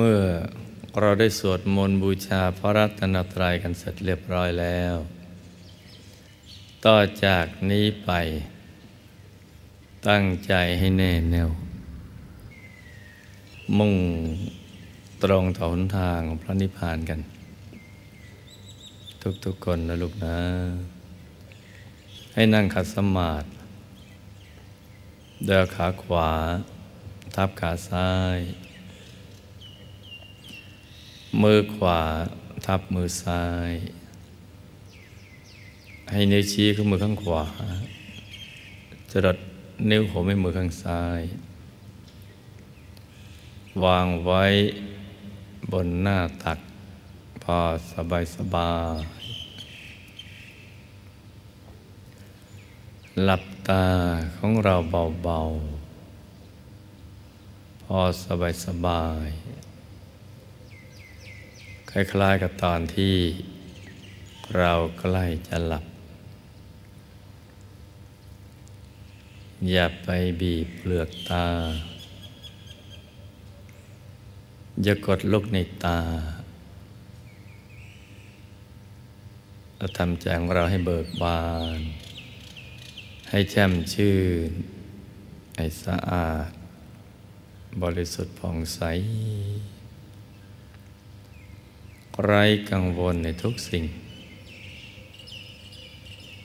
เมื่อเราได้สวดมนต์บูชาพระรัตนตรัยกันเสร็จเรียบร้อยแล้ว ต่อจากนี้ไป ตั้งใจให้แน่แน่ว มุ่งตรงต่อหนทางพระนิพพานกัน ทุกๆคนนะลูกนะ ให้นั่งขัดสมาธิเดินขาขวา ทับขาซ้าย มือขวาทับมือซ้าย ให้นิ้วชี้ขึ้นมือข้างขวาจรดนิ้วหัวแม่มือข้างซ้าย วางไว้บนหน้าตัก พอสบายสบายหลับตาของเราเบาๆ พอสบายสบาย คล้ายๆกับตอนที่เราใกล้จะหลับ อย่าไปบีบเปลือกตา อย่ากดลูกในตาเราทำใจของเราให้เบิกบาน ให้แช่มชื่น ให้สะอาด บริสุทธิ์ผ่องใส ไร้กังวลในทุกสิ่ง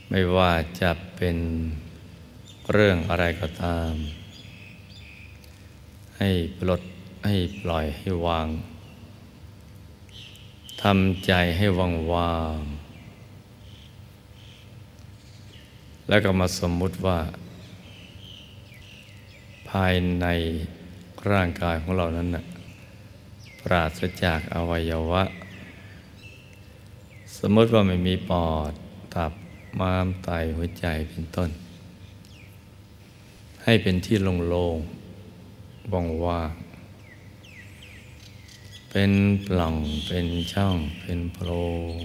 ไม่ว่าจะเป็นเรื่องอะไรก็ตาม ให้ปลดให้ปล่อยให้วางทำใจให้ว่างวางแล้วก็มาสมมุติว่า ภายในร่างกายของเรานั้นนะปราศจากอวัยวะ สมมติว่าไม่มีปอด ตับม้ามไตหัวใจเป็นต้น ให้เป็นที่โล่งๆว่างว่างเป็นปล่องเป็นช่องเป็นโพรง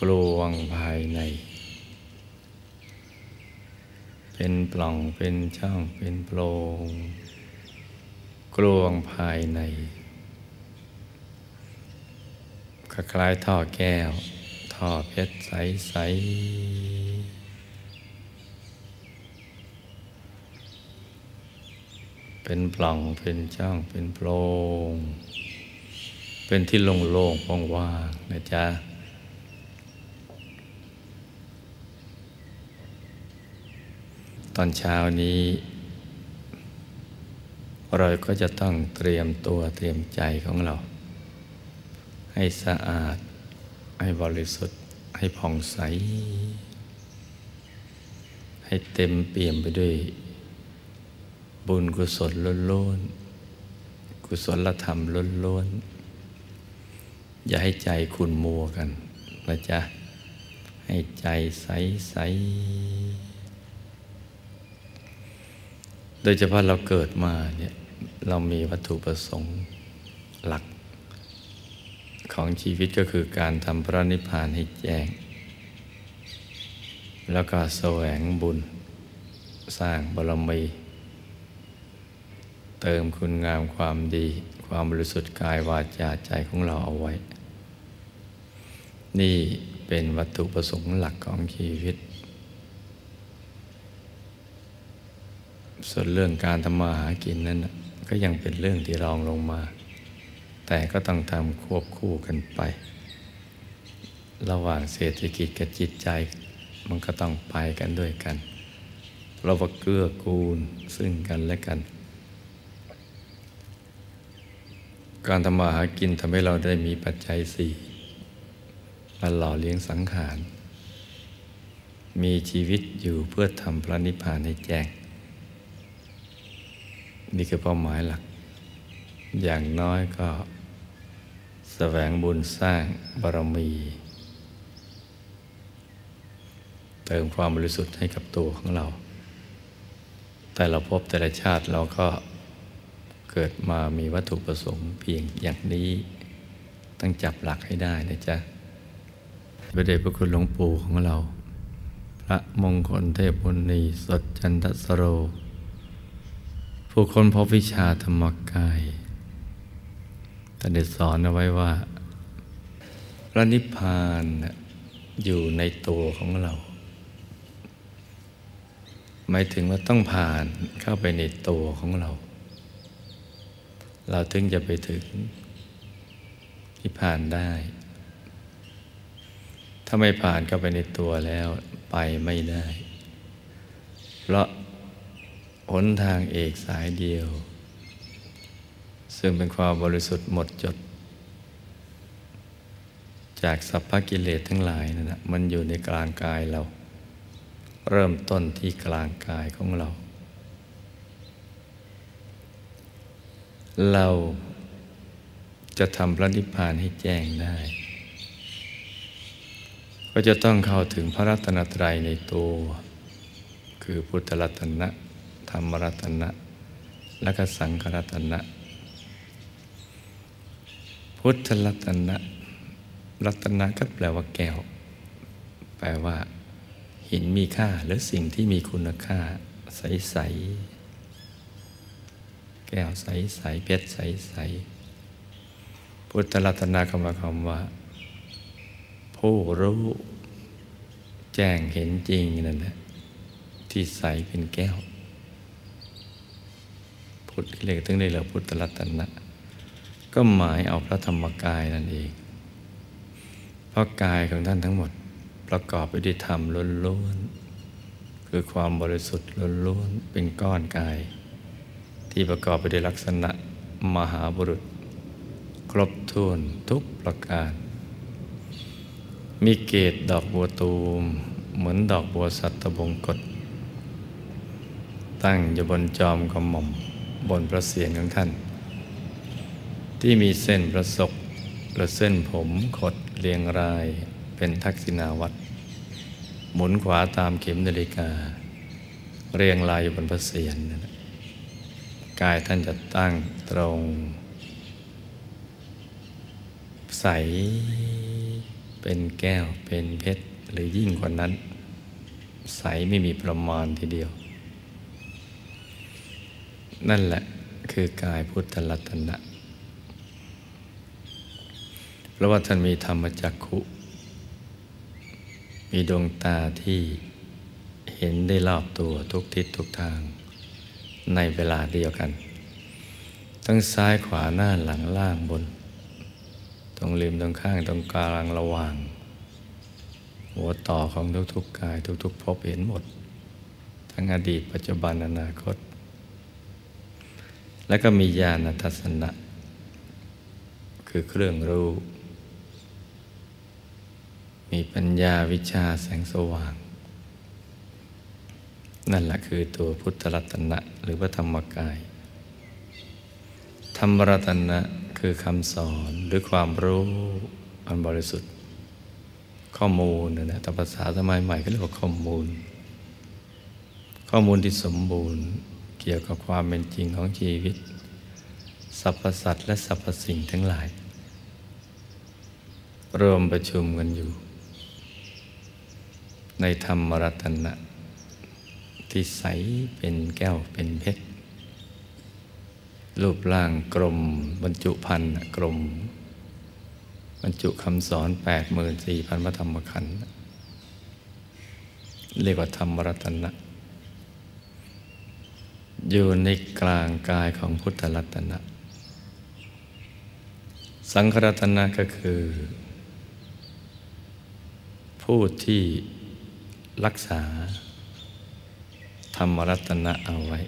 กลวงภายใน เป็นปล่องเป็นช่องเป็นโปรงกลวงภายใน คล้ายท่อแก้ว ท่อเพชรใสใสเป็นปล่องเป็นช่องเป็นโปรงเป็นที่โล่งๆว่างๆนะจ๊ะตอนเช้านี้ เราก็จะต้องเตรียมตัวเตรียมใจของเรา ให้สะอาด ให้บริสุทธิ์ ให้ผ่องใส ให้เต็มเปี่ยมไปด้วย บุญกุศลล้วนๆกุศลธรรมล้วนๆอย่าให้ใจขุนมัวกันนะจ๊ะ ให้ใจใสๆโดยเฉพาะเราเกิดมาเนี่ยเรามีวัตถุประสงค์หลัก ของชีวิตก็คือการทำพระนิพพานให้แจ้ง แล้วก็แสวงบุญ สร้างบารมี เติมคุณงามความดี ความบริสุทธิ์กายวาจาใจของเราเอาไว้ นี่เป็นวัตถุประสงค์หลักของชีวิต ส่วนเรื่องการทำมาหากินนั้นก็ยังเป็นเรื่องที่รองลงมา แต่ก็ต้องทำควบคู่กันไป ระหว่างเศรษฐกิจกับจิตใจ มันก็ต้องไปกันด้วยกันเราว่าเกื้อกูลซึ่งกันและกัน การทำมาหากินทำให้เราได้มีปัจจัยสี่มาหล่อเลี้ยงสังขาร มีชีวิตอยู่เพื่อทำพระนิพพานให้แจ้ง นี่คือเป้าหมายหลัก อย่างน้อยก็ แสวงบุญสร้างบารมี เติมความบริสุทธิ์ให้กับตัวของเรา แต่เราพบแต่ละชาติเราก็เกิดมามีวัตถุประสงค์เพียงอย่างนี้ต้องจับหลักให้ได้นะจ๊ะพระเดชพระคุณหลวงปู่ของเรา พระมงคลเทพบุณีสดจันทสโร ผู้คนพบวิชาธรรมกาย ท่านได้สอนเอาไว้ว่าพระนิพพานอยู่ในตัวของเรา หมายถึงว่าต้องผ่านเข้าไปในตัวของเรา เราถึงจะไปถึงนิพพานได้ ถ้าไม่ผ่านเข้าไปในตัวแล้วไปไม่ได้ เพราะหนทางเอกสายเดียว ซึ่งเป็นความบริสุทธิ์หมดจด จากสัพพกิเลสทั้งหลายนั่นนะมันอยู่ในกลางกายเรา เริ่มต้นที่กลางกายของเรา เราจะทำพระนิพพานให้แจ้งได้ ก็จะต้องเข้าถึงพระรัตนตรัยในตัว คือพุทธรัตนะ ธรรมรัตนะ และก็สังฆรัตนะ พุทธรัตนะ รัตนะก็แปลว่าแก้ว แปลว่า หินมีค่าหรือสิ่งที่มีคุณค่า ใส ๆ แก้วใส ๆ เพชรใส ๆ พุทธรัตนะคำว่าคำว่า ผู้รู้ แจ้งเห็นจริงนั่นแหละที่ใสเป็นแก้ว พุทธเรียกถึงได้เราพุทธรัตนะ ก็หมายเอาพระธรรมกายนั่นเอง เพราะกายของท่านทั้งหมดประกอบไปด้วยธรรมล้วนๆคือความบริสุทธิ์ล้วนๆเป็นก้อนกาย ที่ประกอบไปด้วยลักษณะมหาบุรุษ ครบถ้วนทุกประการ มีเกตดอกบัวตูม เหมือนดอกบัวสัตบงกฎตั้งอยู่บนจอมกระหม่อมบนพระเศียรของท่าน ที่มีเส้นประศกและเส้นผมขดเรียงรายเป็นทักษิณาวัตรหมุนขวาตามเข็มนาฬิกา เรียงรายอยู่บนพระเศียรกายท่านจะตั้งตรง ใสเป็นแก้วเป็นเพชรหรือยิ่งกว่านั้น ใสไม่มีประมาณทีเดียว นั่นแหละคือกายพุทธลัตนะ พราะว่าท่านมีธรรมจักขุ มีดวงตาที่เห็นได้รอบตัวทุกทิศทุกทาง ในเวลาเดียวกัน ทั้งซ้ายขวาหน้าหลังล่างบน ตรงริมตรงข้างตรงกลางระหว่าง หัวต่อของทุกๆกายทุกๆพบเห็นหมด ทั้งอดีตปัจจุบันอนาคต แล้วก็มีญาณทัศนะคือเครื่องรู้ มีปัญญาวิชาแสงสว่าง นั่นแหละคือตัวพุทธรัตนะหรือพระธรรมกาย ธรรมรัตนะคือคำสอนหรือความรู้อันบริสุทธิ์ ข้อมูลนะแต่ภาษาสมัยใหม่ก็เรียกว่าข้อมูล ข้อมูลที่สมบูรณ์เกี่ยวกับความเป็นจริงของชีวิตสรรพสัตว์และสรรพสิ่งทั้งหลายรวมประชุมกันอยู่ ในธรรมรัตนะที่ใสเป็นแก้วเป็นเพชร รูปร่างกลมบรรจุพันธ์กลม บรรจุคำสอนแปดหมื่นสี่พันพระธรรมขันธ์เรียกว่าธรรมรัตนะอยู่ในกลางกายของพุทธรัตนะ สังฆรัตนะก็คือ ผู้ที่ รักษา ธรรมรัตนะเอาไว้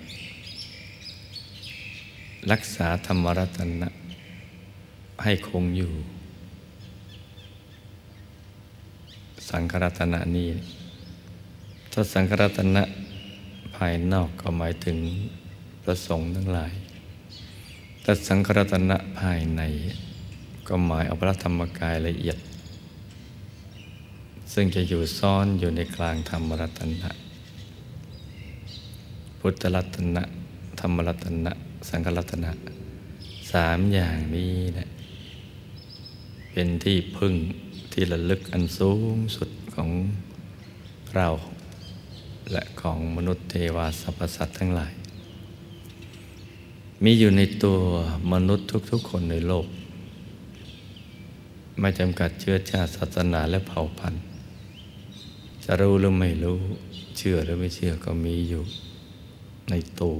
รักษาธรรมรัตนะ ให้คงอยู่ สังฆรัตนะนี้ถ้าสังฆรัตนะภายนอกก็หมายถึงประสงค์ทั้งหลายแต่สังฆรัตนะภายใน ก็หมายเอาพระธรรมกายละเอียด ซึ่งจะอยู่ซ่อนอยู่ในกลางธรรมรัตนะ พุทธรัตนะ ธรรมรัตนะ สังฆรัตนะสามอย่างนี้นะเป็นที่พึ่งที่ระลึกอันสูงสุดของเรา และของมนุษย์เทวาสรรพสัตว์ทั้งหลาย มีอยู่ในตัวมนุษย์ทุกๆคนในโลก ไม่จำกัดเชื้อชาติศาสนาและเผ่าพันธุ์ จะรู้หรือไม่รู้ เชื่อหรือไม่เชื่อก็มีอยู่ในตัว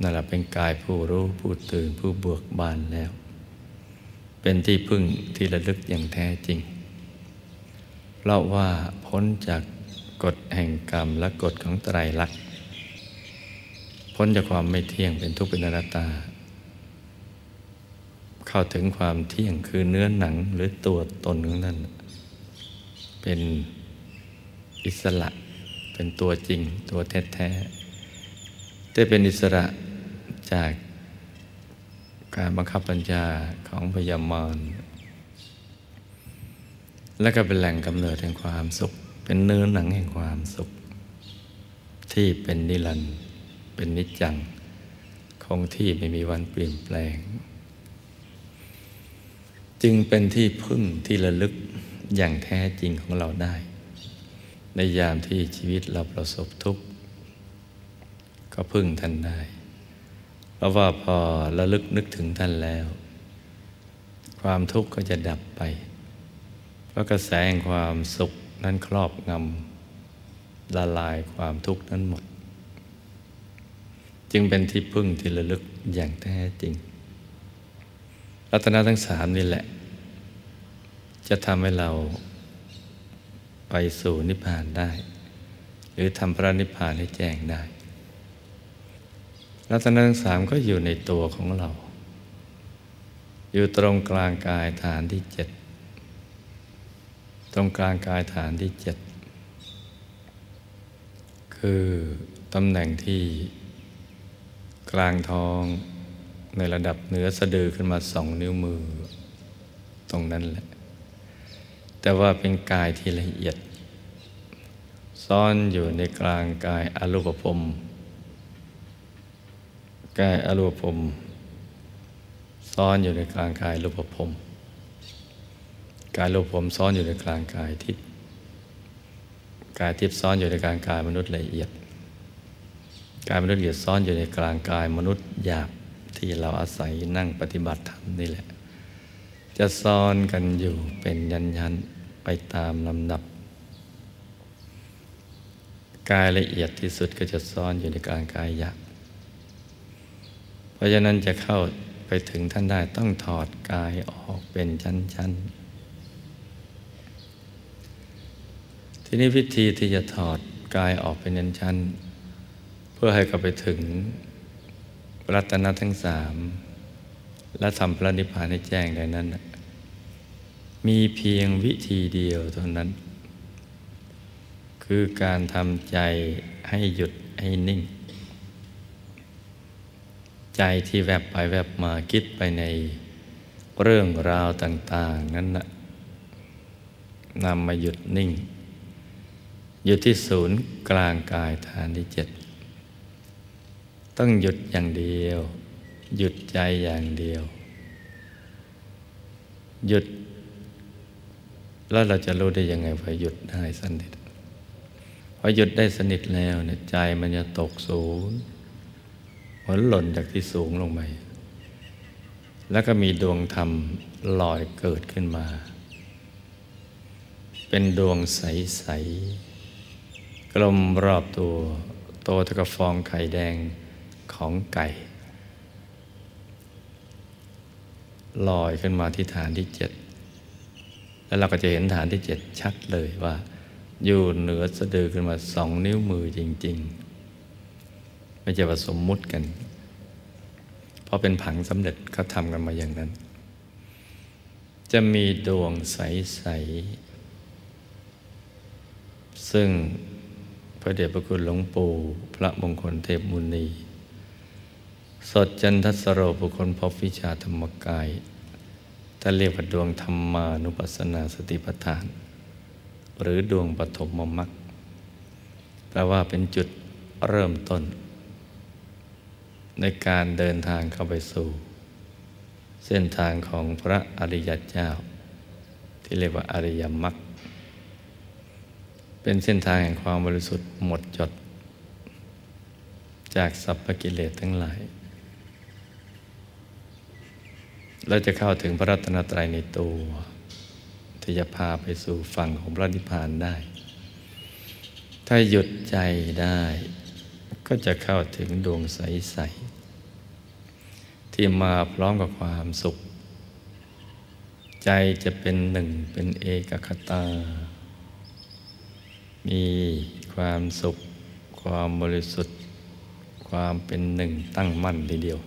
นั่นแหละเป็นกายผู้รู้ผู้ตื่นผู้เบิกบานแล้ว เป็นที่พึ่งที่ระลึกอย่างแท้จริงเพราว่าพ้นจากกฎแห่งกรรมและกฎของไตรลักษณ์พ้นจากความไม่เที่ยงเป็นทุกข์เป็นอนัตตา เข้าถึงความเที่ยงคือเนื้อหนังหรือตัวตนของนั่นเป็น อิสระเป็นตัวจริงตัวแท้ๆได้เป็นอิสระจากการบังคับบัญชาของพยามารและก็เป็นแหล่งกำเนิดแห่งความสุข เป็นเนื้อหนังแห่งความสุข ที่เป็นนิรันดร์เป็นนิจจัง คงที่ไม่มีวันเปลี่ยนแปลง จึงเป็นที่พึ่งที่ระลึกอย่างแท้จริงของเราได้ ในยามที่ชีวิตเราประสบทุกข์ ก็พึ่งท่านได้ เพราะว่าพอระลึกนึกถึงท่านแล้ว ความทุกข์ก็จะดับไป เพราะกระแสแห่งความสุขนั้นครอบงำละลายความทุกข์นั้นหมด จึงเป็นที่พึ่งที่ระลึกอย่างแท้จริง รัตนะทั้งสามนี่แหละ จะทำให้เรา ไปสู่นิพพานได้ หรือทำพระนิพพานให้แจ้งได้รัตนทั้งสามก็อยู่ในตัวของเรา อยู่ตรงกลางกายฐานที่เจ็ดตรงกลางกายฐานที่เจ็ดคือตำแหน่งที่กลางท้องในระดับเหนือสะดือขึ้นมาสองนิ้วมือ ตรงนั้นแหละ แต่ว่าเป็นกายที่ละเอียด ซ่อนอยู่ในกลางกายอรูปภพกายอรูปภพซ่อนอยู่ในกลางกายรูปภพกายรูปภพซ่อนอยู่ในกลางกายทิพย์กายทิพย์ซ่อนอยู่ในกลางกายมนุษย์ละเอียด กายมนุษย์ละเอียดซ่อนอยู่ในกลางกายมนุษย์หยาบที่เราอาศัยนั่งปฏิบัติธรรมนี่แหละ จะซ่อนกันอยู่เป็นยันยัน ไปตามลำดับ กายละเอียดที่สุดก็จะซ่อนอยู่ในกางกายหยาบเพราะฉะนั้นจะเข้าไปถึงท่านได้ต้องถอดกายออกเป็นชั้น ๆ ทีนี้วิธีที่จะถอดกายออกเป็นชั้นๆเพื่อให้เข้าไปถึงรัตนทั้งสามและทำพระนิพพานให้แจ้งได้นั้น มีเพียงวิธีเดียวเท่านั้น คือการทำใจให้หยุดให้นิ่ง ใจที่แวบไปแวบมาคิดไปในเรื่องราวต่าง ๆ นั้นนะนำมาหยุดนิ่ง หยุดที่ศูนย์กลางกายฐานที่เจ็ดต้องหยุดอย่างเดียว หยุดใจอย่างเดียว หยุด แล้วเราจะรู้ได้ยังไงว่าหยุดได้สนิทพอหยุดได้สนิทแล้วเนี่ยใจมันจะตกศูนย์เหมือนหล่นจากที่สูงลงไปแล้วก็มีดวงธรรมลอยเกิดขึ้นมา เป็นดวงใส ๆ กลมรอบตัวโตเท่ากับฟองไข่แดงของไก่ลอยขึ้นมาที่ฐานที่เจ็ด แล้วเราก็จะเห็นฐานที่เจ็ดชัดเลยว่า อยู่เหนือสะดือขึ้นมาสองนิ้วมือจริง ๆ ไม่จะผสมมุติกันเพราะเป็นผังสำเร็จเขาทำกันมาอย่างนั้น จะมีดวงใส ๆ ซึ่งพระเดชพระคุณหลวงปู่พระมงคลเทพมุนี สดจันทสโรบุคคลพบวิชาธรรมกาย ถ้าเรียกว่าดวงธรรมานุปัสสนาสติปัฏฐาน หรือดวงปฐมมรรคแปลว่าเป็นจุดเริ่มต้น ในการเดินทางเข้าไปสู่ เส้นทางของพระอริยเจ้า ที่เรียกว่าอริยมรรคเป็นเส้นทางแห่งความบริสุทธิ์หมดจด จากสัพพกิเลสทั้งหลาย เราจะเข้าถึงพระรัตนตรัยในตัวที่จะพาไปสู่ฝั่งของพระนิพพานได้ ถ้าหยุดใจได้ ก็จะเข้าถึงดวงใส ๆ ที่มาพร้อมกับความสุข ใจจะเป็นหนึ่งเป็นเอกคตา มีความสุข ความบริสุทธิ์ ความเป็นหนึ่งตั้งมั่นทีเดียว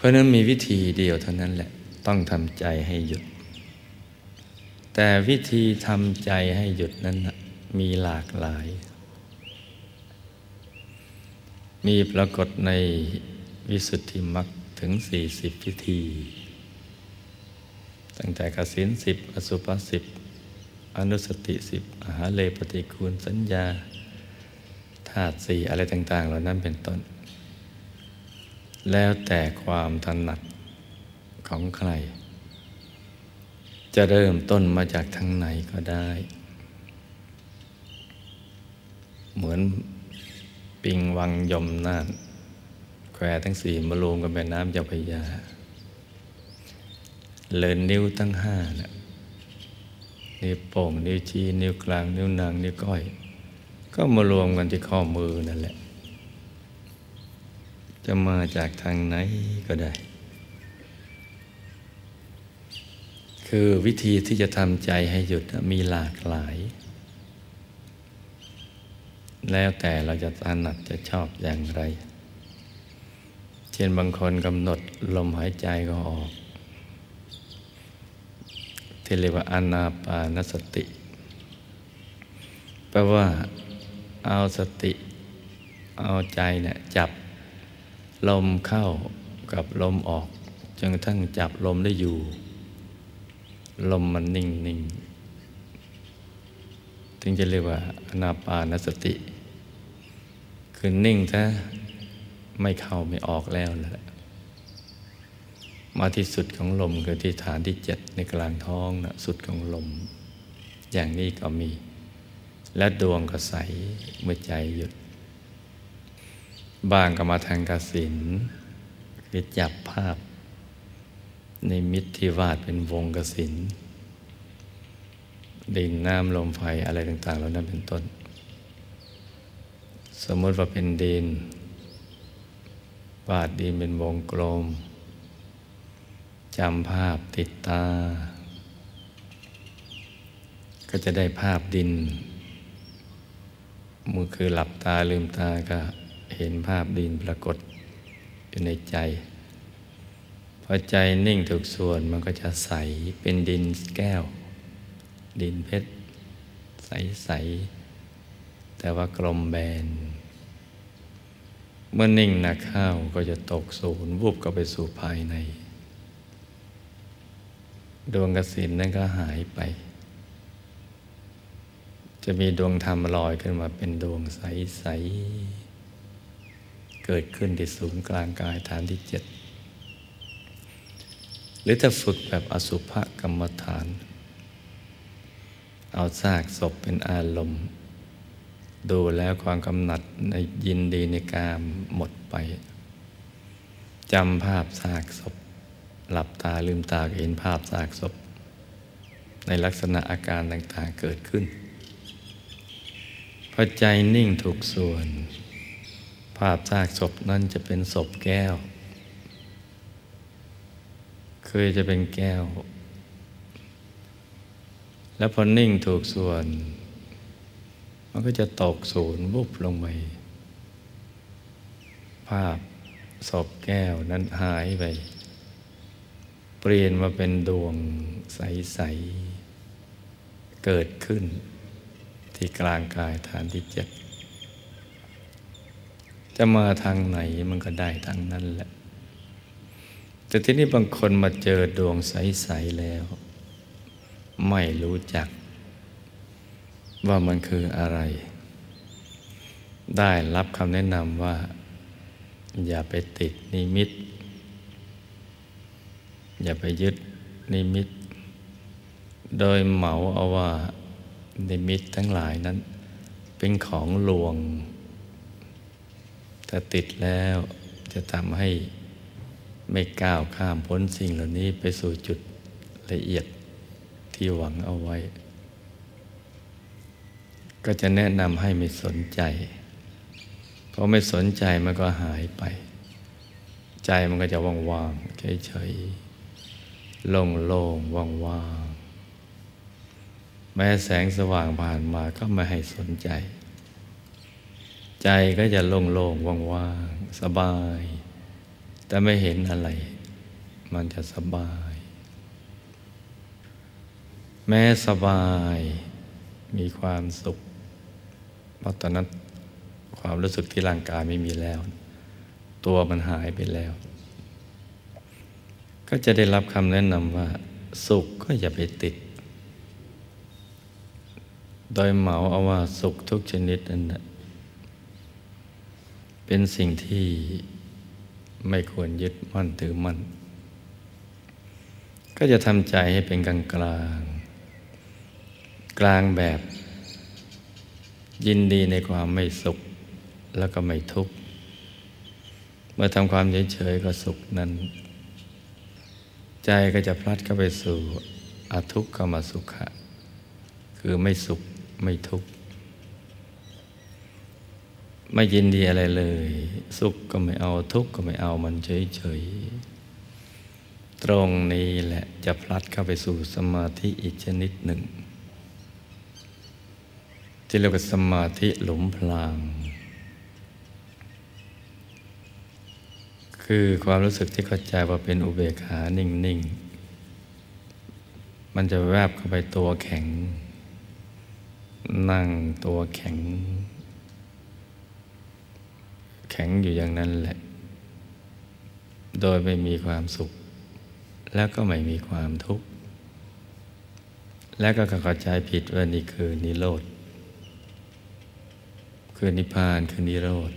เพราะนั้นมีวิธีเดียวเท่านั้นแหละ ต้องทำใจให้หยุด แต่วิธีทำใจให้หยุดนั้นมีหลากหลาย มีปรากฏในวิสุทธิมรรคถึง 40 พิธี ตั้งแต่กสินสิบอสุภสิบอนุสติสิบอาหาเลปฏิคูลสัญญาธาตุสี่อะไรต่าง ๆ เหล่านั้นเป็นต้น แล้วแต่ความถนัดของใคร จะเริ่มต้นมาจากทางไหนก็ได้ เหมือนปิงวังยมนานแควทั้งสี่มารวมกันเป็นน้ำเจ้าพยา เลินนิ้วทั้งห้านะ่ะนิ้วโป่งนิ้วชี้นิ้วกลาง นิ้วนางนิ้วก้อย ก็มารวมกันที่ข้อมือนั่นแหละ จะมาจากทางไหนก็ได้ คือวิธีที่จะทำใจให้หยุดมีหลากหลาย แล้วแต่เราจะถนัดจะชอบอย่างไร เช่นบางคนกำหนดลมหายใจก็ออก ที่เรียกว่าอนาปานสติ แปลว่าเอาสติเอาใจเนี่ยจับ ลมเข้ากับลมออกจนกระทั่งจับลมได้อยู่ ลมมันนิ่งนิ่งถึงจะเรียกว่าอนาปานสติ คือนิ่งถ้าไม่เข้าไม่ออกแล้วแหละมาที่สุดของลมคือที่ฐานที่เจ็ดในกลางท้องนะสุดของลม อย่างนี้ก็มี และดวงก็ใสเมื่อใจหยุด บางก็มาทางกสินคือจับภาพ ในมิตรที่วาดเป็นวงกสินดินน้ำลมไฟอะไรต่างๆเหล่านั้นเป็นต้น สมมติว่าเป็นดินวาดดินเป็นวงกลมจำภาพติดตา ก็จะได้ภาพดินมือคือหลับตาลืมตาก็ เห็นภาพดินปรากฏอยู่ในใจ พอใจนิ่งถูกส่วนมันก็จะใสเป็นดินแก้ว ดินเพชร ใสใสแต่ว่ากลมแบน เมื่อนิ่งหนักเข้าก็จะตกศูนย์วูบก็ไปสู่ภายใน ดวงกสินนั้นก็หายไปจะมีดวงธรรมลอยขึ้นมาเป็นดวงใส ๆ เกิดขึ้นที่ศูนย์กลางกายฐานที่เจ็ดหรือถ้าฝึกแบบอสุภกรรมฐาน เอาซากศพเป็นอารมณ์ ดูแล้วความกำหนัดในยินดีในกามหมดไปจำภาพซากศพ หลับตาลืมตาเห็นภาพซากศพ ในลักษณะอาการต่างๆเกิดขึ้นพอใจนิ่งถูกส่วน ภาพซากศพนั่นจะเป็นศพแก้วเคยจะเป็นแก้ว แล้วพอนิ่งถูกส่วน มันก็จะตกศูนย์บุบลงไปภาพศพแก้วนั้นหายไป เปลี่ยนมาเป็นดวงใส ๆ เกิดขึ้นที่กลางกายฐานที่เจ็ด จะมาทางไหนมันก็ได้ทางนั้นแหละ แต่ที่นี้บางคนมาเจอดวงใส ๆ แล้ว ไม่รู้จัก ว่ามันคืออะไร ได้รับคำแนะนำว่า อย่าไปติดนิมิต อย่าไปยึดนิมิต โดยเหมาเอาว่านิมิตทั้งหลายนั้น เป็นของลวง ถ้าติดแล้วจะทำให้ไม่ก้าวข้ามพ้นสิ่งเหล่านี้ไปสู่จุดละเอียดที่หวังเอาไว้ ก็จะแนะนำให้ไม่สนใจ เพอไม่สนใจมันก็หายไป ใจมันก็จะว่างๆเฉยๆโล่งๆว่างๆแม้แสงสว่างผ่านมาก็ไม่ให้สนใจ ใจก็จะโล่งๆว่างๆ สบาย แต่ไม่เห็นอะไร มันจะสบาย แม้สบายมีความสุขเพราะตอนนั้นความรู้สึกที่ร่างกายไม่มีแล้ว ตัวมันหายไปแล้ว ก็จะได้รับคำแนะนำว่า สุขก็อย่าไปติด โดยเหมาเอาว่าสุขทุกชนิดนั้นแหละ เป็นสิ่งที่ไม่ควรยึดมั่นถือมั่น ก็จะทำใจให้เป็นกลางกลางกลางแบบ ยินดีในความไม่สุขแล้วก็ไม่ทุกข์ เมื่อทำความเฉยๆก็สุขนั้น ใจก็จะพลัดเข้าไปสู่อทุกขมสุขะ คือไม่สุขไม่ทุกข์ ไม่ยินดีอะไรเลย สุขก็ไม่เอาทุกข์ก็ไม่เอามันเฉยๆ ตรงนี้แหละจะพลัดเข้าไปสู่สมาธิอีกชนิดหนึ่ง ที่เรียกว่าสมาธิหลุมพลาง คือความรู้สึกที่เข้าใจว่าเป็นอุเบกขานิ่งๆ มันจะแวบเข้าไปตัวแข็ง นั่งตัวแข็ง แข็งอยู่อย่างนั้นแหละ โดยไม่มีความสุข แล้วก็ไม่มีความทุกข์ แล้วก็เข้าใจผิดว่านี่คือนิโรธ คือนิพพานคือนิโรธ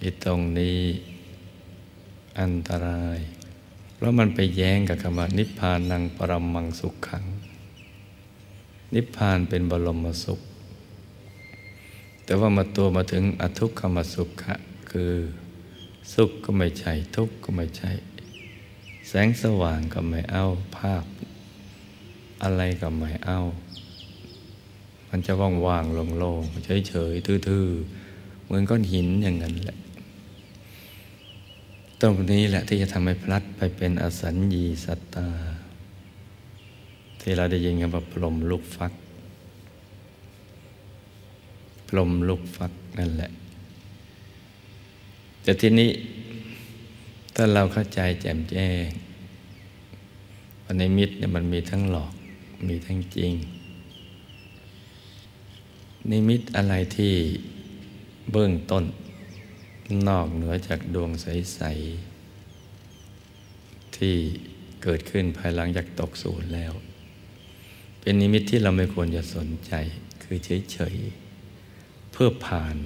อีตรงนี้อันตราย เพราะมันไปแย้งกับคำว่านิพพานังปรมังสุขขัง นิพพานเป็นบรมสุข แต่ว่ามาตัวมาถึงอทุกขมสุขะคือสุขก็ไม่ใช่ทุกข์ก็ไม่ใช่ แสงสว่างก็ไม่เอาภาพ อะไรก็ไม่เอา มันจะว่างๆโล่งๆเฉยๆทื่อๆเหมือนก้อนหินอย่างนั้นแหละ ตรงนี้แหละที่จะทำให้พลัดไปเป็นอสัญญีสัตตา ที่เราได้ยินกันว่าพรมลูกฟัก พรมลูกฟักนั่นแหละ แต่ทีนี้ ถ้าเราเข้าใจแจ่มแจ้งวันในมิตรเนี่ยมันมีทั้งหลอกมีทั้งจริง นิมิตอะไรที่เบื้องต้น นอกเหนือจากดวงใส ๆ ที่เกิดขึ้นภายหลังจากตกสูญแล้ว เป็นนิมิตที่เราไม่ควรจะสนใจคือเฉย ๆ พื่อผ่าน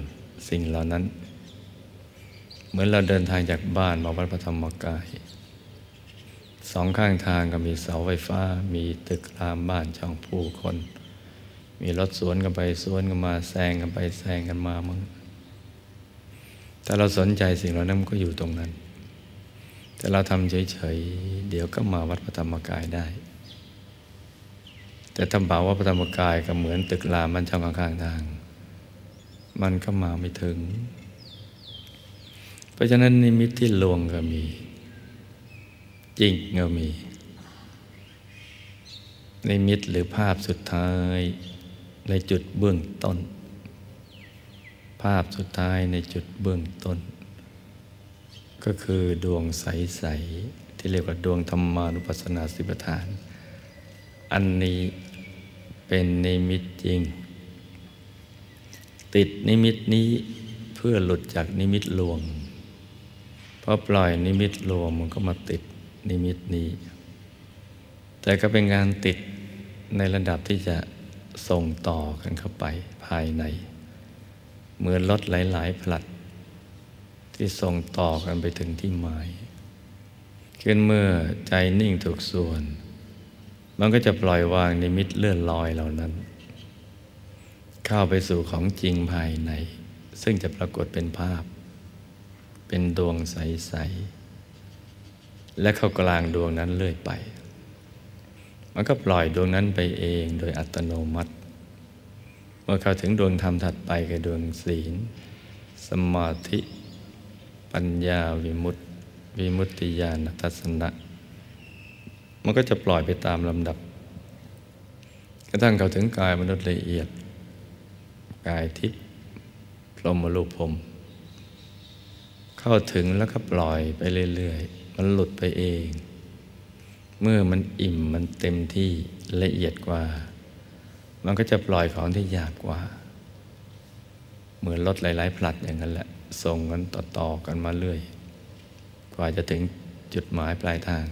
สิ่งเหล่านั้น เหมือนเราเดินทางจากบ้านมาวัดพระธรรมกาย สองข้างทางก็มีเสาไฟฟ้า มีตึกรามบ้านช่องผู้คน มีรถสวนกันไปสวนกันมาแซงกันไปแซงกันมามึงถ้าเราสนใจสิ่งเหล่านั้นมันก็อยู่ตรงนั้น แต่เราทำเฉยๆเดี๋ยวก็มาวัดพระธรรมกายได้ แต่ทำบ่าว่าพระธรรมกายก็เหมือนตึกรามมันช่องข้างๆทาง มันก็มาไม่ถึง เพราะฉะนั้นนิมิตที่ลวงก็มี จริงก็มี นิมิตหรือภาพสุดท้ายในจุดเบื้องต้น ภาพสุดท้ายในจุดเบื้องต้น ก็คือดวงใส ๆ ที่เรียกว่าดวงธรรมานุปัสสนาสิบฐาน อันนี้เป็นนิมิตจริง ติดนิมิตนี้เพื่อหลุดจากนิมิตลวงพอปล่อยนิมิตลวงมันก็มาติดนิมิตนี้ แต่ก็เป็นการติดในระดับที่จะส่งต่อกันเข้าไปภายใน เหมือนรถหลาย ๆ ผลัด ที่ส่งต่อกันไปถึงที่หมายขึ้นเมื่อใจนิ่งถูกส่วน มันก็จะปล่อยวางนิมิตเลื่อนลอยเหล่านั้น เข้าไปสู่ของจริงภายใน ซึ่งจะปรากฏเป็นภาพ เป็นดวงใส ๆ และเข้ากลางดวงนั้นเรื่อยไป มันก็ปล่อยดวงนั้นไปเองโดยอัตโนมัติ เมื่อเข้าถึงดวงธรรมถัดไปคือดวงศีล สมาธิ ปัญญาวิมุตติ วิมุตติญาณทัศนะ มันก็จะปล่อยไปตามลำดับกระทั่งเข้าถึงกายมนุษย์ละเอียด กายทิพย์พรหมรูปพรมเข้าถึงแล้วก็ปล่อยไปเรื่อยๆ มันหลุดไปเอง เมื่อมันอิ่มมันเต็มที่ละเอียดกว่า มันก็จะปล่อยของที่หยาบกว่า เหมือนรถหลายๆผลัดอย่างนั้นแหละ ส่งกันต่อๆกันมาเรื่อย กว่าจะถึงจุดหมายปลายทาง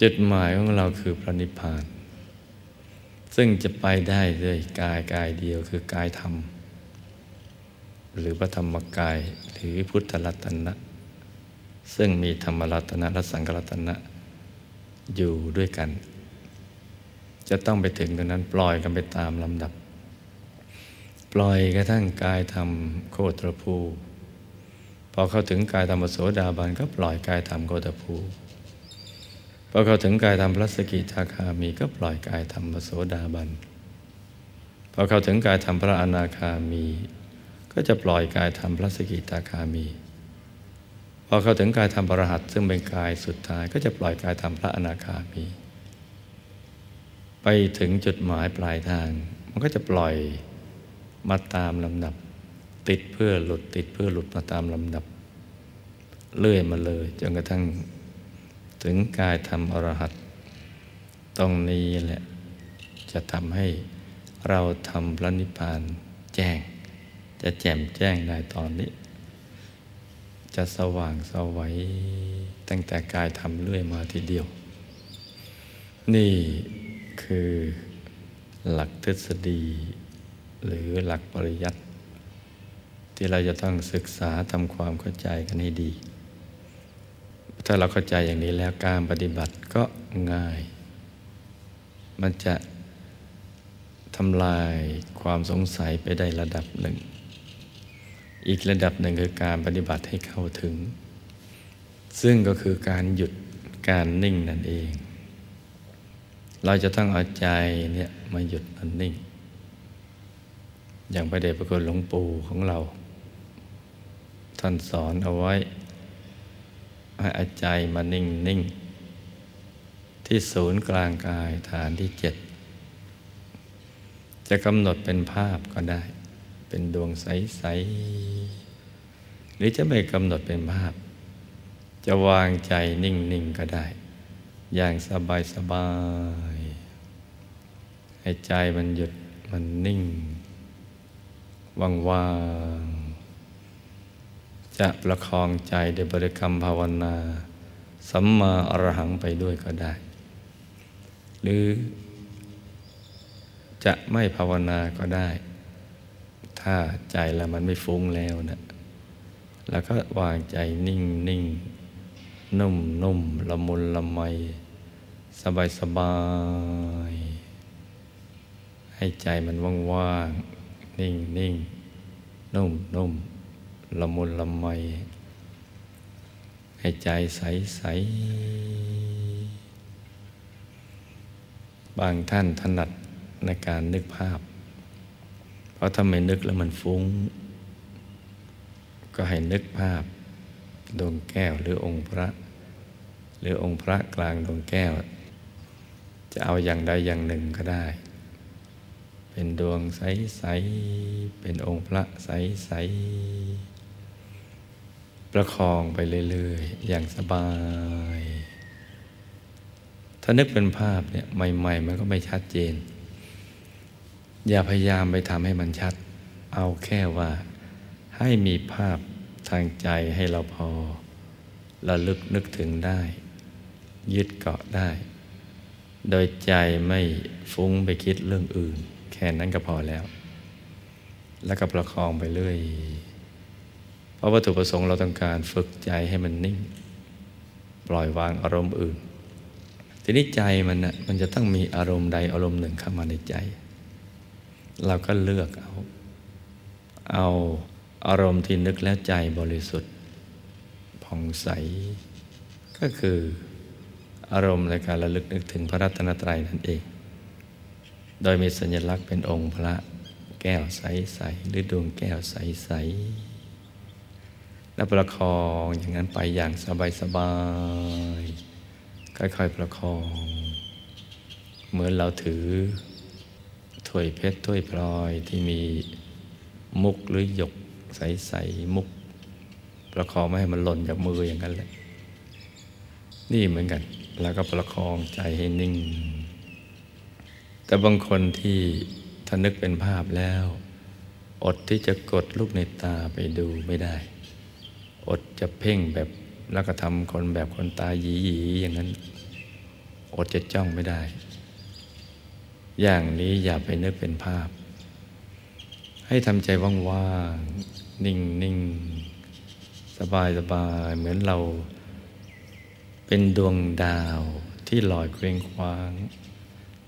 จุดหมายของเราคือพระนิพพาน ซึ่งจะไปได้ด้วยกายกายเดียวคือกายธรรม หรือพระธรรมกายหรือพุทธรัตนะ ซึ่งมีธรรมรัตนะและสังฆรัตนะ อยู่ด้วยกัน จะต้องไปถึงตรงนั้นปล่อยกันไปตามลำดับ ปล่อยกระทั่งกายธรรมโคตรภูพอเข้าถึงกายธรรมโสดาบันก็ปล่อยกายธรรมโคตรภู พอเข้าถึงกายธรรมพระสกิทาคามีก็ปล่อยกายธรรมโสดาบันพอเข้าถึงกายธรรมพระอนาคามี ก็จะปล่อยกายธรรมพระสกิตาคามี พอเข้าถึงกายธรรมปรหัตซึ่งเป็นกายสุดท้าย ก็จะปล่อยกายธรรมพระอนาคามี ไปถึงจุดหมายปลายทาง มันก็จะปล่อยมาตามลำดับ ติดเพื่อหลุดติดเพื่อหลุดมาตามลำดับ เลื่อยมาเลยจนกระทั่ง ถึงกายธรรมอรหัตตรงนี้แหละ จะทำให้เราทำพระนิพพานแจ้ง จะแจ่มแจ้งได้ตอนนี้ จะสว่างสวัยตั้งแต่กายทำเรื่อยมาทีเดียว นี่คือหลักทฤษฎี หรือหลักปริยัติที่เราจะต้องศึกษาทำความเข้าใจกันให้ดี ถ้าเราเข้าใจอย่างนี้แล้วการปฏิบัติก็ง่าย มันจะทำลายความสงสัยไปได้ระดับหนึ่ง อีกระดับหนึ่งคือการปฏิบัติให้เข้าถึง ซึ่งก็คือการหยุดการนิ่งนั่นเอง เราจะต้องเอาใจเนี่ยมาหยุดมันนิ่ง อย่างพระเดชพระคุณหลวงปู่ของเรา ท่านสอนเอาไว้ ให้อาใจมานิ่งนิ่งที่ศูนย์กลางกายฐานที่เจ็ดจะกำหนดเป็นภาพก็ได้ เป็นดวงใส ๆ หรือจะไม่กำหนดเป็นภาพ จะวางใจนิ่ง ๆ ก็ได้ อย่างสบายสบายให้ใจมันหยุดมันนิ่งว่างๆ จะประคองใจด้วยบริกรรมภาวนาสัมมาอรหังไปด้วยก็ได้ หรือจะไม่ภาวนาก็ได้ ถ้าใจเรามันไม่ฟุ้งแล้วนะแล้วก็วางใจนิ่งนิ่งนุ่มนุ่มละมุนละไม สบายสบาย ให้ใจมันว่างว่างนิ่งนิ่งนุ่มนุ่ม ละมุนละไมให้ใจใสใสบางท่านถนัดในการนึกภาพ เพราะถ้าไม่นึกแล้วมันฟุ้ง ก็ให้นึกภาพดวงแก้วหรือองค์พระ หรือองค์พระกลางดวงแก้ว จะเอาอย่างใดอย่างหนึ่งก็ได้ เป็นดวงใส ๆ เป็นองค์พระใส ๆ ประคองไปเรื่อยๆ อย่างสบาย ถ้านึกเป็นภาพเนี่ยใหม่ ๆ มันก็ไม่ชัดเจน อย่าพยายามไปทำให้มันชัด เอาแค่ว่าให้มีภาพทางใจให้เราพอระลึกนึกถึงได้ ยึดเกาะได้ โดยใจไม่ฟุ้งไปคิดเรื่องอื่น แค่นั้นก็พอแล้ว แล้วก็ประคองไปเรื่อย เพราะวัตถุประสงค์เราต้องการฝึกใจให้มันนิ่ง ปล่อยวางอารมณ์อื่น ทีนี้ใจมันนะมันจะต้องมีอารมณ์ใดอารมณ์หนึ่งเข้ามาในใจ เราก็เลือกเอา เอาอารมณ์ที่นึกแล้วใจบริสุทธิ์ผ่องใส ก็คืออารมณ์ในการระลึกนึกถึงพระรัตนตรัยนั่นเอง โดยมีสัญลักษณ์เป็นองค์พระแก้วใส ๆ หรือดวงแก้วใส ๆ และประคองอย่างนั้นไปอย่างสบายๆค่อยๆประคอง เหมือนเราถือถ้วยเพชรถ้วยพลอยที่มีมุกหรือหยกใสๆมุก ประคองไม่ให้มันหล่นจากมืออย่างนั้นเลยนี่เหมือนกัน แล้วก็ประคองใจให้นิ่ง แต่บางคนที่ถ้านึกเป็นภาพแล้ว อดที่จะกดลูกในตาไปดูไม่ได้ อดจะเพ่งแบบแล้วก็ทำคนแบบคนตาหยีหยีอย่างนั้น อดจะจ้องไม่ได้ อย่างนี้อย่าไปนึกเป็นภาพ ให้ทำใจว่างๆ นิ่งๆ สบายๆ เหมือนเราเป็นดวงดาวที่ลอยเคว้งคว้าง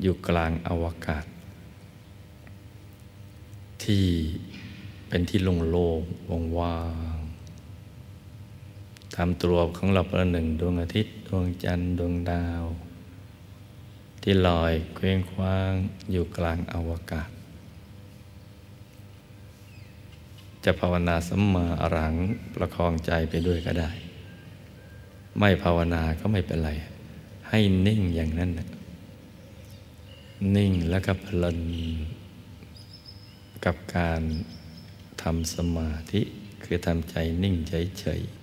อยู่กลางอวกาศ ที่เป็นที่โล่งๆว่างๆำตัวของเราประหนึ่งดวงอาทิตย์ ดวงจันทร์ ดวงดาว ที่ลอยเคว้งคว้างอยู่กลางอวกาศ จะภาวนาสัมมาอรังประคองใจไปด้วยก็ได้ ไม่ภาวนาก็ไม่เป็นไร ให้นิ่งอย่างนั้นนิ่งแล้วก็เพลินกับการทำสมาธิคือทำใจนิ่งเฉยๆ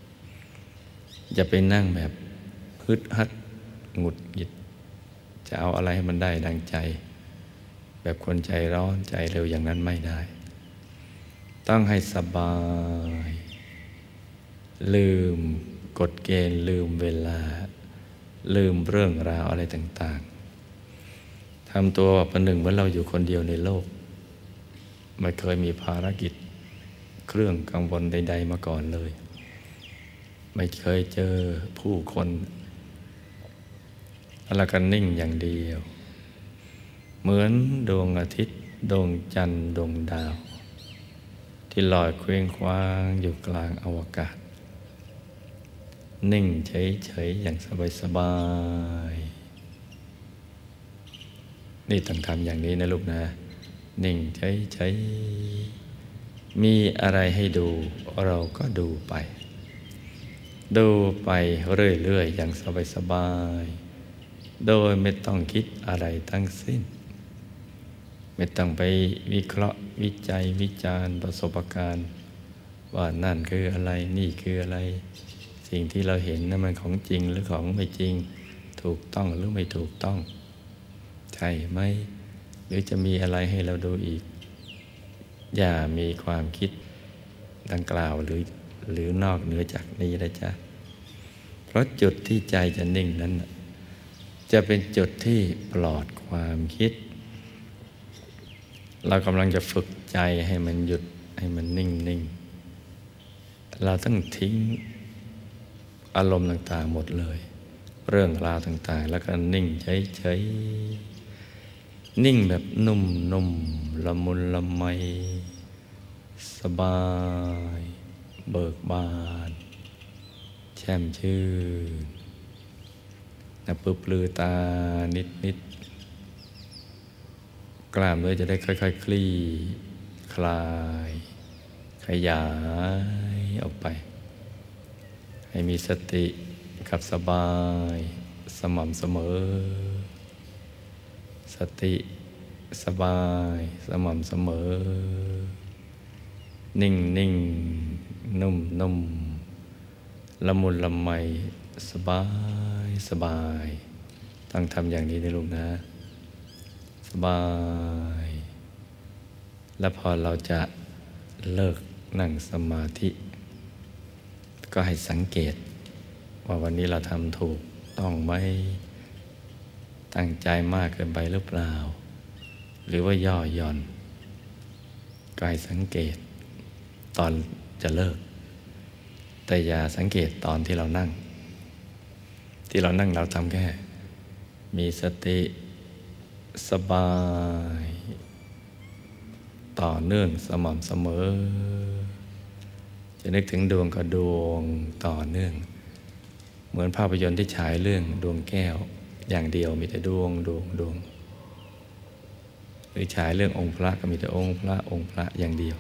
อย่าไปนั่งแบบฮึดฮัดหงุดหงิด จะเอาอะไรให้มันได้ดังใจ แบบคนใจร้อนใจเร็วอย่างนั้นไม่ได้ ต้องให้สบาย ลืมกฎเกณฑ์ลืมเวลา ลืมเรื่องราวอะไรต่าง ๆทำตัวประหนึ่งเหมือนเราอยู่คนเดียวในโลก ไม่เคยมีภารกิจเครื่องกังวลใด ๆ มาก่อนเลย ไม่เคยเจอผู้คนแล้วก็นิ่งอย่างเดียว เหมือนดวงอาทิตย์ ดวงจันทร์ ดวงดาว ที่ลอยเคว้งคว้างอยู่กลางอวกาศ นิ่งเฉยๆ อย่างสบายๆ นี่ต้องทำอย่างนี้นะลูกนะ นิ่งใช้ๆมีอะไรให้ดูเราก็ดูไป ดูไปเรื่อย ๆ อย่างสบายๆ โดยไม่ต้องคิดอะไรทั้งสิ้น ไม่ต้องไปวิเคราะห์วิจัยวิจารณ์ประสบการณ์ ว่านั่นคืออะไรนี่คืออะไร สิ่งที่เราเห็นนั้นมันของจริงหรือของไม่จริง ถูกต้องหรือไม่ถูกต้อง ใช่ไหม หรือจะมีอะไรให้เราดูอีก อย่ามีความคิดดังกล่าวหรือ หรือนอกเหนือจากนี้นะจ๊ะ เพราะจุดที่ใจจะนิ่งนั้น จะเป็นจุดที่ปลอดความคิด เรากำลังจะฝึกใจให้มันหยุดให้มันนิ่งนิ่งเราต้องทิ้งอารมณ์ต่างๆหมดเลย เรื่องราวต่างๆ แล้วก็นิ่งเฉยๆนิ่งแบบนุ่มนุ่มละมุนละไมสบาย เบิกบานแช่มชื่นนะปึ๊บลือตานิดนิดกล้ามเนื้อจะได้ค่อยๆคคลี่คลาย ขยายออกไป ให้มีสติกับสบายสม่ำเสมอ สติสบายสม่ำเสมอ นิ่งนิ่ง นุ่มนุ่มละมุนละไมสบายสบาย ต้องทำอย่างนี้นะลูกนะ สบาย แล้วพอเราจะเลิกนั่งสมาธิ ก็ให้สังเกต ว่าวันนี้เราทำถูกต้องไหมตั้งใจมากเกินไปหรือเปล่า หรือว่าย่อหย่อนกายสังเกตตอน จะเลิก แต่อย่าสังเกตตอนที่เรานั่ง ที่เรานั่งเราทำแค่ มีสติสบาย ต่อเนื่องสม่ำเสมอ จะนึกถึงดวงก็ดวงต่อเนื่อง เหมือนภาพยนตร์ที่ฉายเรื่องดวงแก้วอย่างเดียวมีแต่ดวงดวงดวงหรือฉายเรื่ององค์พระก็มีแต่องค์พระองค์พระอย่างเดียว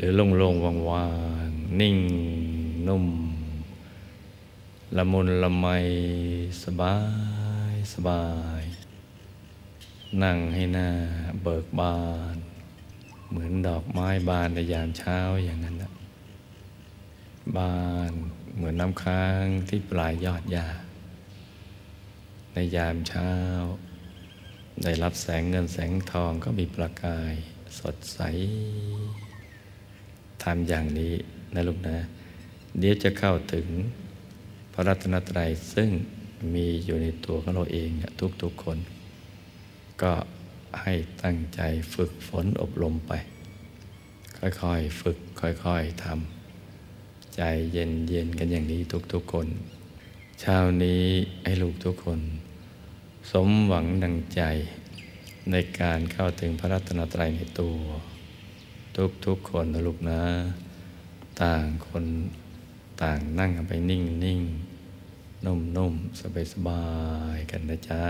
หรือโล่งๆว่างๆนิ่งนุ่ม ละมุนละไมสบายสบาย นั่งให้หน้าเบิกบาน เหมือนดอกไม้บานในยามเช้าอย่างนั้นนะบานเหมือนน้ำค้างที่ปลายยอดหญ้าในยามเช้า ได้รับแสงเงินแสงทองก็มีประกายสดใส ทำอย่างนี้นะลูกนะ เดี๋ยวจะเข้าถึงพระรัตนตรัยซึ่งมีอยู่ในตัวของเราเองทุกๆคน ก็ให้ตั้งใจฝึกฝนอบรมไป ค่อยๆ ฝึกค่อยๆทำใจเย็นๆกันอย่างนี้ทุกๆคนเช้านี้ให้ลูกทุกคน สมหวังดังใจในการเข้าถึงพระรัตนตรัยในตัว ทุกทุกคนนะลูกนะ ต่างคนต่างนั่งไปนิ่งนิ่งนุ่มนุ่มสบายๆกันนะจ๊ะ